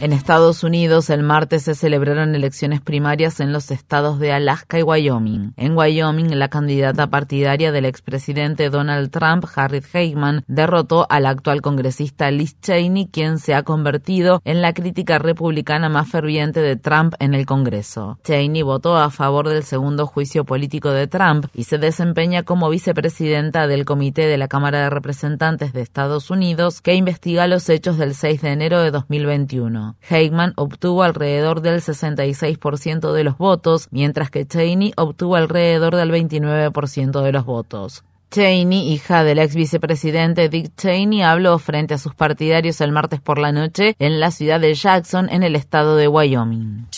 En Estados Unidos, el martes se celebraron elecciones primarias en los estados de Alaska y Wyoming. En Wyoming, la candidata partidaria del expresidente Donald Trump, Harriet Hagman, derrotó al actual congresista Liz Cheney, quien se ha convertido en la crítica republicana más ferviente de Trump en el Congreso. Cheney votó a favor del segundo juicio político de Trump y se desempeña como vicepresidenta del Comité de la Cámara de Representantes de Estados Unidos que investiga los hechos del 6 de enero de 2021. Hagman obtuvo alrededor del 66% de los votos, mientras que Cheney obtuvo alrededor del 29% de los votos. Cheney, hija del ex vicepresidente Dick Cheney, habló frente a sus partidarios el martes por la noche en la ciudad de Jackson, en el estado de Wyoming.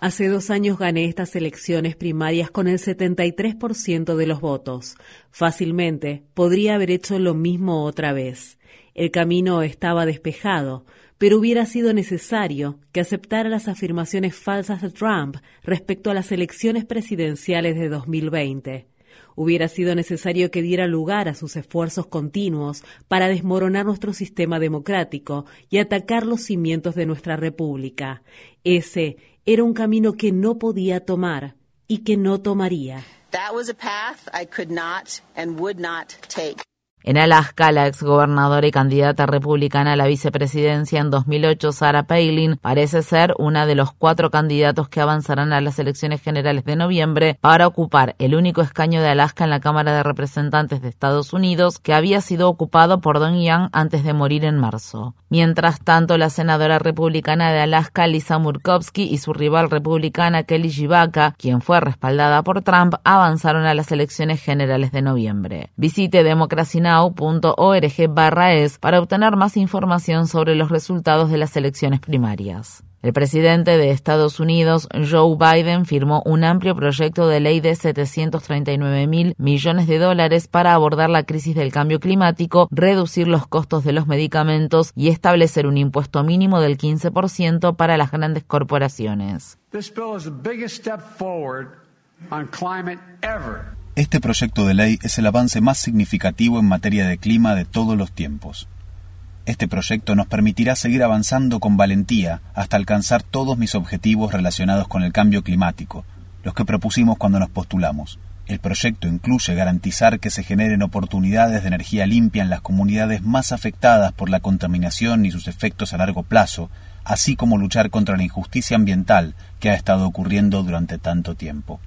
Hace dos años gané estas elecciones primarias con el 73% de los votos. Fácilmente podría haber hecho lo mismo otra vez. El camino estaba despejado, pero hubiera sido necesario que aceptara las afirmaciones falsas de Trump respecto a las elecciones presidenciales de 2020. Hubiera sido necesario que diera lugar a sus esfuerzos continuos para desmoronar nuestro sistema democrático y atacar los cimientos de nuestra república. Ese era un camino que no podía tomar y que no tomaría. En Alaska, la exgobernadora y candidata republicana a la vicepresidencia en 2008, Sarah Palin, parece ser una de los cuatro candidatos que avanzarán a las elecciones generales de noviembre para ocupar el único escaño de Alaska en la Cámara de Representantes de Estados Unidos que había sido ocupado por Don Young antes de morir en marzo. Mientras tanto, la senadora republicana de Alaska, Lisa Murkowski, y su rival republicana, Kelly Gibaka, quien fue respaldada por Trump, avanzaron a las elecciones generales de noviembre. Visite Democracy now.org barra es para obtener más información sobre los resultados de las elecciones primarias. El presidente de Estados Unidos, Joe Biden, firmó un amplio proyecto de ley de 739 mil millones de dólares para abordar la crisis del cambio climático, reducir los costos de los medicamentos y establecer un impuesto mínimo del 15% para las grandes corporaciones. Este proyecto de ley es el avance más significativo en materia de clima de todos los tiempos. Este proyecto nos permitirá seguir avanzando con valentía hasta alcanzar todos mis objetivos relacionados con el cambio climático, los que propusimos cuando nos postulamos. El proyecto incluye garantizar que se generen oportunidades de energía limpia en las comunidades más afectadas por la contaminación y sus efectos a largo plazo, así como luchar contra la injusticia ambiental que ha estado ocurriendo durante tanto tiempo.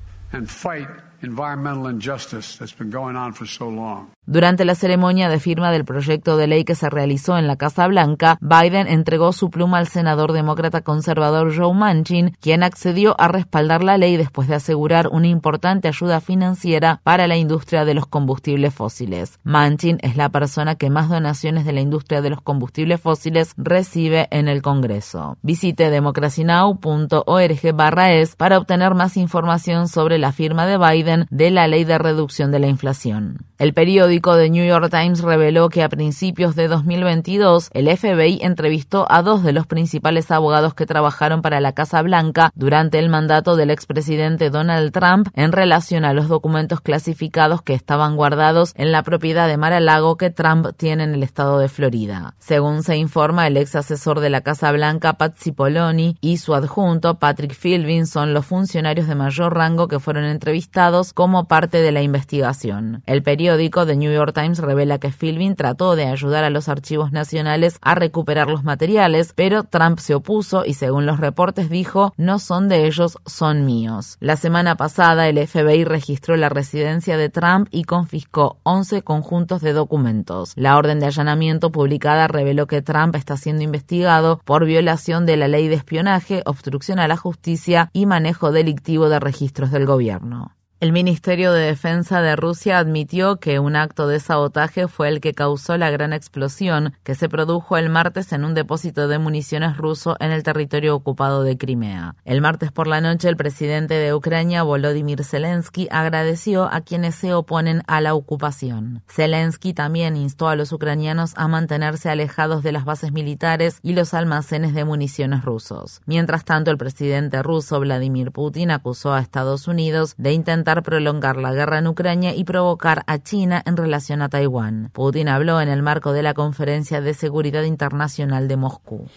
Durante la ceremonia de firma del proyecto de ley que se realizó en la Casa Blanca, Biden entregó su pluma al senador demócrata conservador Joe Manchin, quien accedió a respaldar la ley después de asegurar una importante ayuda financiera para la industria de los combustibles fósiles. Manchin es la persona que más donaciones de la industria de los combustibles fósiles recibe en el Congreso. Visite democracynow.org barra es para obtener más información sobre la firma de Biden de la Ley de Reducción de la Inflación. El periódico The New York Times reveló que a principios de 2022 el FBI entrevistó a dos de los principales abogados que trabajaron para la Casa Blanca durante el mandato del expresidente Donald Trump en relación a los documentos clasificados que estaban guardados en la propiedad de Mar-a-Lago que Trump tiene en el estado de Florida. Según se informa, el ex asesor de la Casa Blanca, Pat Cipollone, y su adjunto, Patrick Philbin, son los funcionarios de mayor rango que fueron entrevistados como parte de la investigación. El periódico The New York Times revela que Philbin trató de ayudar a los archivos nacionales a recuperar los materiales, pero Trump se opuso y según los reportes dijo, no son de ellos, son míos. La semana pasada el FBI registró la residencia de Trump y confiscó 11 conjuntos de documentos. La orden de allanamiento publicada reveló que Trump está siendo investigado por violación de la ley de espionaje, obstrucción a la justicia y manejo delictivo de registros del gobierno. El Ministerio de Defensa de Rusia admitió que un acto de sabotaje fue el que causó la gran explosión que se produjo el martes en un depósito de municiones ruso en el territorio ocupado de Crimea. El martes por la noche, el presidente de Ucrania, Volodymyr Zelensky, agradeció a quienes se oponen a la ocupación. Zelensky también instó a los ucranianos a mantenerse alejados de las bases militares y los almacenes de municiones rusos. Mientras tanto, el presidente ruso, Vladimir Putin, acusó a Estados Unidos de intentar prolongar la guerra en Ucrania y provocar a China en relación a Taiwán. Putin habló en el marco de la Conferencia de Seguridad Internacional de Moscú.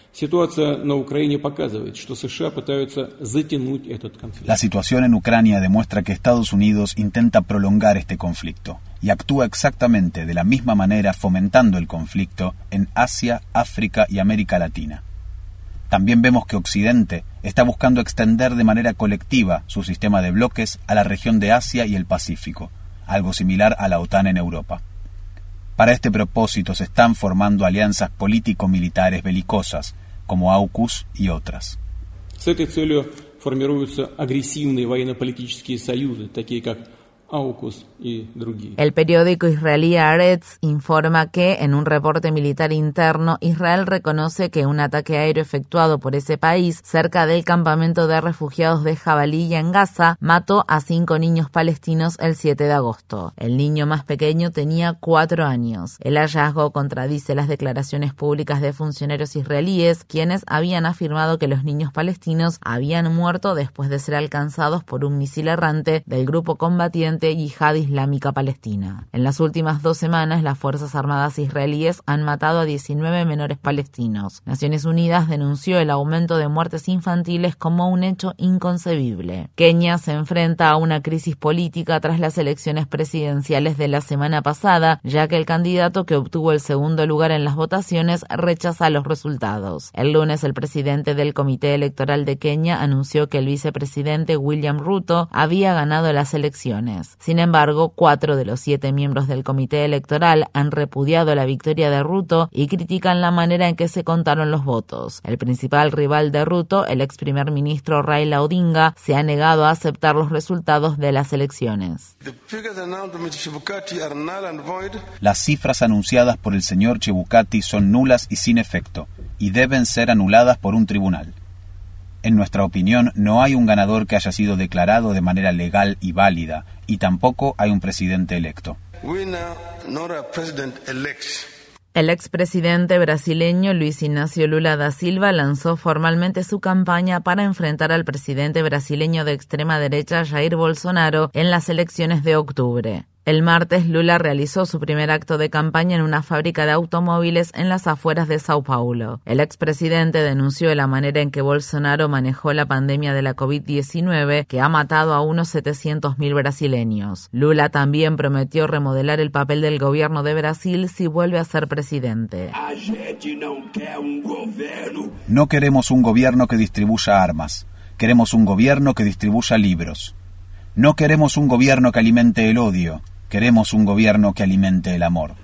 La situación en Ucrania demuestra que Estados Unidos intenta prolongar este conflicto y actúa exactamente de la misma manera fomentando el conflicto en Asia, África y América Latina. También vemos que Occidente está buscando extender de manera colectiva su sistema de bloques a la región de Asia y el Pacífico, algo similar a la OTAN en Europa. Para este propósito se están formando alianzas político-militares belicosas, como AUKUS y otras. El periódico israelí Haaretz informa que, en un reporte militar interno, Israel reconoce que un ataque aéreo efectuado por ese país cerca del campamento de refugiados de Jabalí en Gaza mató a cinco niños palestinos el 7 de agosto. El niño más pequeño tenía cuatro años. El hallazgo contradice las declaraciones públicas de funcionarios israelíes, quienes habían afirmado que los niños palestinos habían muerto después de ser alcanzados por un misil errante del grupo combatiente Yihad Islámica Palestina. En las últimas dos semanas, las Fuerzas Armadas israelíes han matado a 19 menores palestinos. Naciones Unidas denunció el aumento de muertes infantiles como un hecho inconcebible. Kenia se enfrenta a una crisis política tras las elecciones presidenciales de la semana pasada, ya que el candidato que obtuvo el segundo lugar en las votaciones rechaza los resultados. El lunes, el presidente del Comité Electoral de Kenia anunció que el vicepresidente William Ruto había ganado las elecciones. Sin embargo, cuatro de los siete miembros del comité electoral han repudiado la victoria de Ruto y critican la manera en que se contaron los votos. El principal rival de Ruto, el ex primer ministro Raila Odinga, se ha negado a aceptar los resultados de las elecciones. Las cifras anunciadas por el señor Chebukati son nulas y sin efecto, y deben ser anuladas por un tribunal. En nuestra opinión, no hay un ganador que haya sido declarado de manera legal y válida, y tampoco hay un presidente electo. El expresidente brasileño Luis Ignacio Lula da Silva lanzó formalmente su campaña para enfrentar al presidente brasileño de extrema derecha Jair Bolsonaro en las elecciones de octubre. El martes, Lula realizó su primer acto de campaña en una fábrica de automóviles en las afueras de Sao Paulo. El expresidente denunció la manera en que Bolsonaro manejó la pandemia de la COVID-19 que ha matado a unos 700.000 brasileños. Lula también prometió remodelar el papel del gobierno de Brasil si vuelve a ser presidente. No queremos un gobierno que distribuya armas. Queremos un gobierno que distribuya libros. No queremos un gobierno que alimente el odio. Queremos un gobierno que alimente el amor.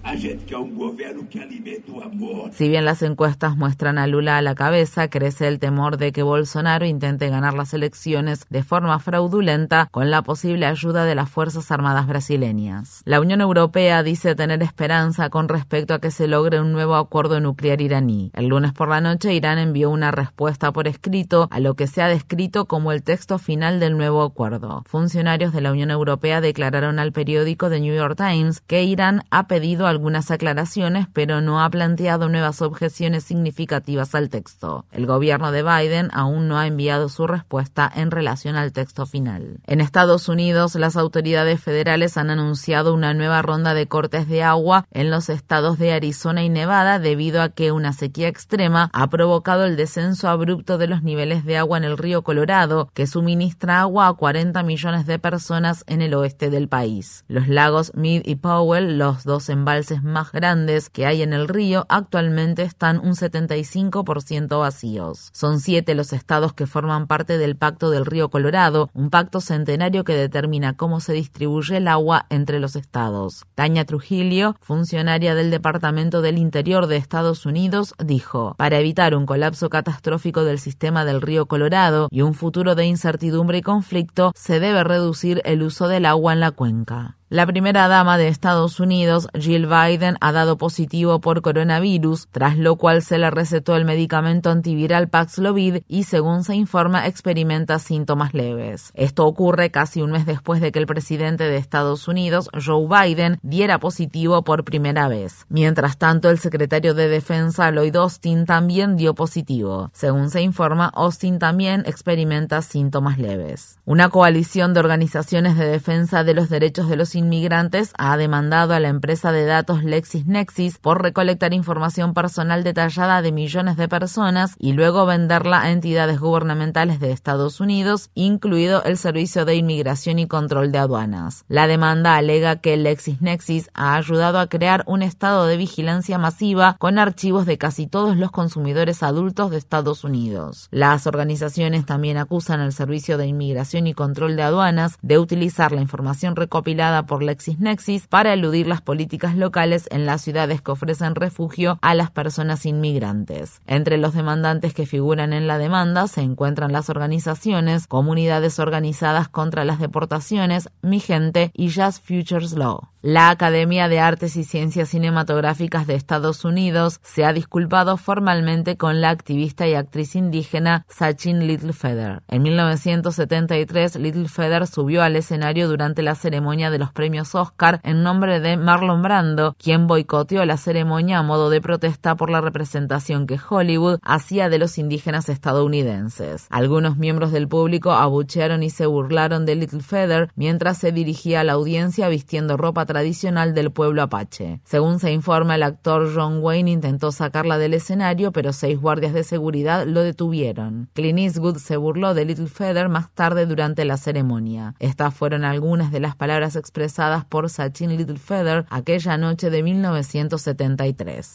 Si bien las encuestas muestran a Lula a la cabeza, crece el temor de que Bolsonaro intente ganar las elecciones de forma fraudulenta con la posible ayuda de las Fuerzas Armadas brasileñas. La Unión Europea dice tener esperanza con respecto a que se logre un nuevo acuerdo nuclear iraní. El lunes por la noche, Irán envió una respuesta por escrito a lo que se ha descrito como el texto final del nuevo acuerdo. Funcionarios de la Unión Europea declararon al periódico de New York Times que Irán ha pedido algunas aclaraciones, pero no ha planteado nuevas objeciones significativas al texto. El gobierno de Biden aún no ha enviado su respuesta en relación al texto final. En Estados Unidos, las autoridades federales han anunciado una nueva ronda de cortes de agua en los estados de Arizona y Nevada debido a que una sequía extrema ha provocado el descenso abrupto de los niveles de agua en el río Colorado, que suministra agua a 40 millones de personas en el oeste del país. Los lagos Mead y Powell, los dos embalses más grandes que hay en el río, actualmente están un 75% vacíos. Son siete los estados que forman parte del Pacto del Río Colorado, un pacto centenario que determina cómo se distribuye el agua entre los estados. Tania Trujillo, funcionaria del Departamento del Interior de Estados Unidos, dijo, para evitar un colapso catastrófico del sistema del río Colorado y un futuro de incertidumbre y conflicto, se debe reducir el uso del agua en la cuenca. La primera dama de Estados Unidos, Jill Biden, ha dado positivo por coronavirus, tras lo cual se le recetó el medicamento antiviral Paxlovid y, según se informa, experimenta síntomas leves. Esto ocurre casi un mes después de que el presidente de Estados Unidos, Joe Biden, diera positivo por primera vez. Mientras tanto, el secretario de Defensa, Lloyd Austin, también dio positivo. Según se informa, Austin también experimenta síntomas leves. Una coalición de organizaciones de defensa de los derechos de los inmigrantes ha demandado a la empresa de datos LexisNexis por recolectar información personal detallada de millones de personas y luego venderla a entidades gubernamentales de Estados Unidos, incluido el Servicio de Inmigración y Control de Aduanas. La demanda alega que LexisNexis ha ayudado a crear un estado de vigilancia masiva con archivos de casi todos los consumidores adultos de Estados Unidos. Las organizaciones también acusan al Servicio de Inmigración y Control de Aduanas de utilizar la información recopilada por LexisNexis para eludir las políticas locales en las ciudades que ofrecen refugio a las personas inmigrantes. Entre los demandantes que figuran en la demanda se encuentran las organizaciones Comunidades Organizadas contra las Deportaciones, Mi Gente y Just Futures Law. La Academia de Artes y Ciencias Cinematográficas de Estados Unidos se ha disculpado formalmente con la activista y actriz indígena Sachin Littlefeather. En 1973, Littlefeather subió al escenario durante la ceremonia de los premios Oscar en nombre de Marlon Brando, quien boicoteó la ceremonia a modo de protesta por la representación que Hollywood hacía de los indígenas estadounidenses. Algunos miembros del público abuchearon y se burlaron de Littlefeather mientras se dirigía a la audiencia vistiendo ropa tradicional del pueblo apache. Según se informa, el actor John Wayne intentó sacarla del escenario, pero seis guardias de seguridad lo detuvieron. Clint Eastwood se burló de Little Feather más tarde durante la ceremonia. Estas fueron algunas de las palabras expresadas por Sachin Little Feather aquella noche de 1973.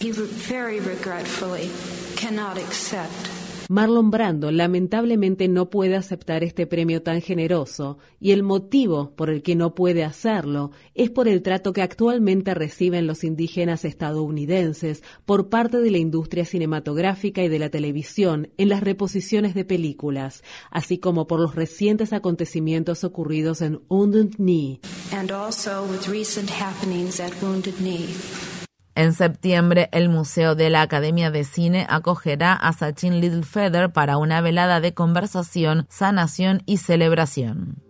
Marlon Brando lamentablemente no puede aceptar este premio tan generoso y el motivo por el que no puede hacerlo es por el trato que actualmente reciben los indígenas estadounidenses por parte de la industria cinematográfica y de la televisión en las reposiciones de películas, así como por los recientes acontecimientos ocurridos en Wounded Knee. En septiembre, el Museo de la Academia de Cine acogerá a Sachin Littlefeather para una velada de conversación, sanación y celebración.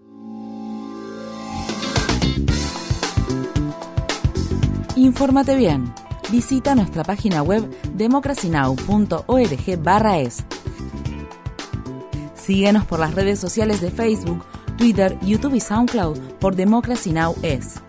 Infórmate bien. Visita nuestra página web democracynow.org/es. Síguenos por las redes sociales de Facebook, Twitter, YouTube y SoundCloud por Democracy Now! es.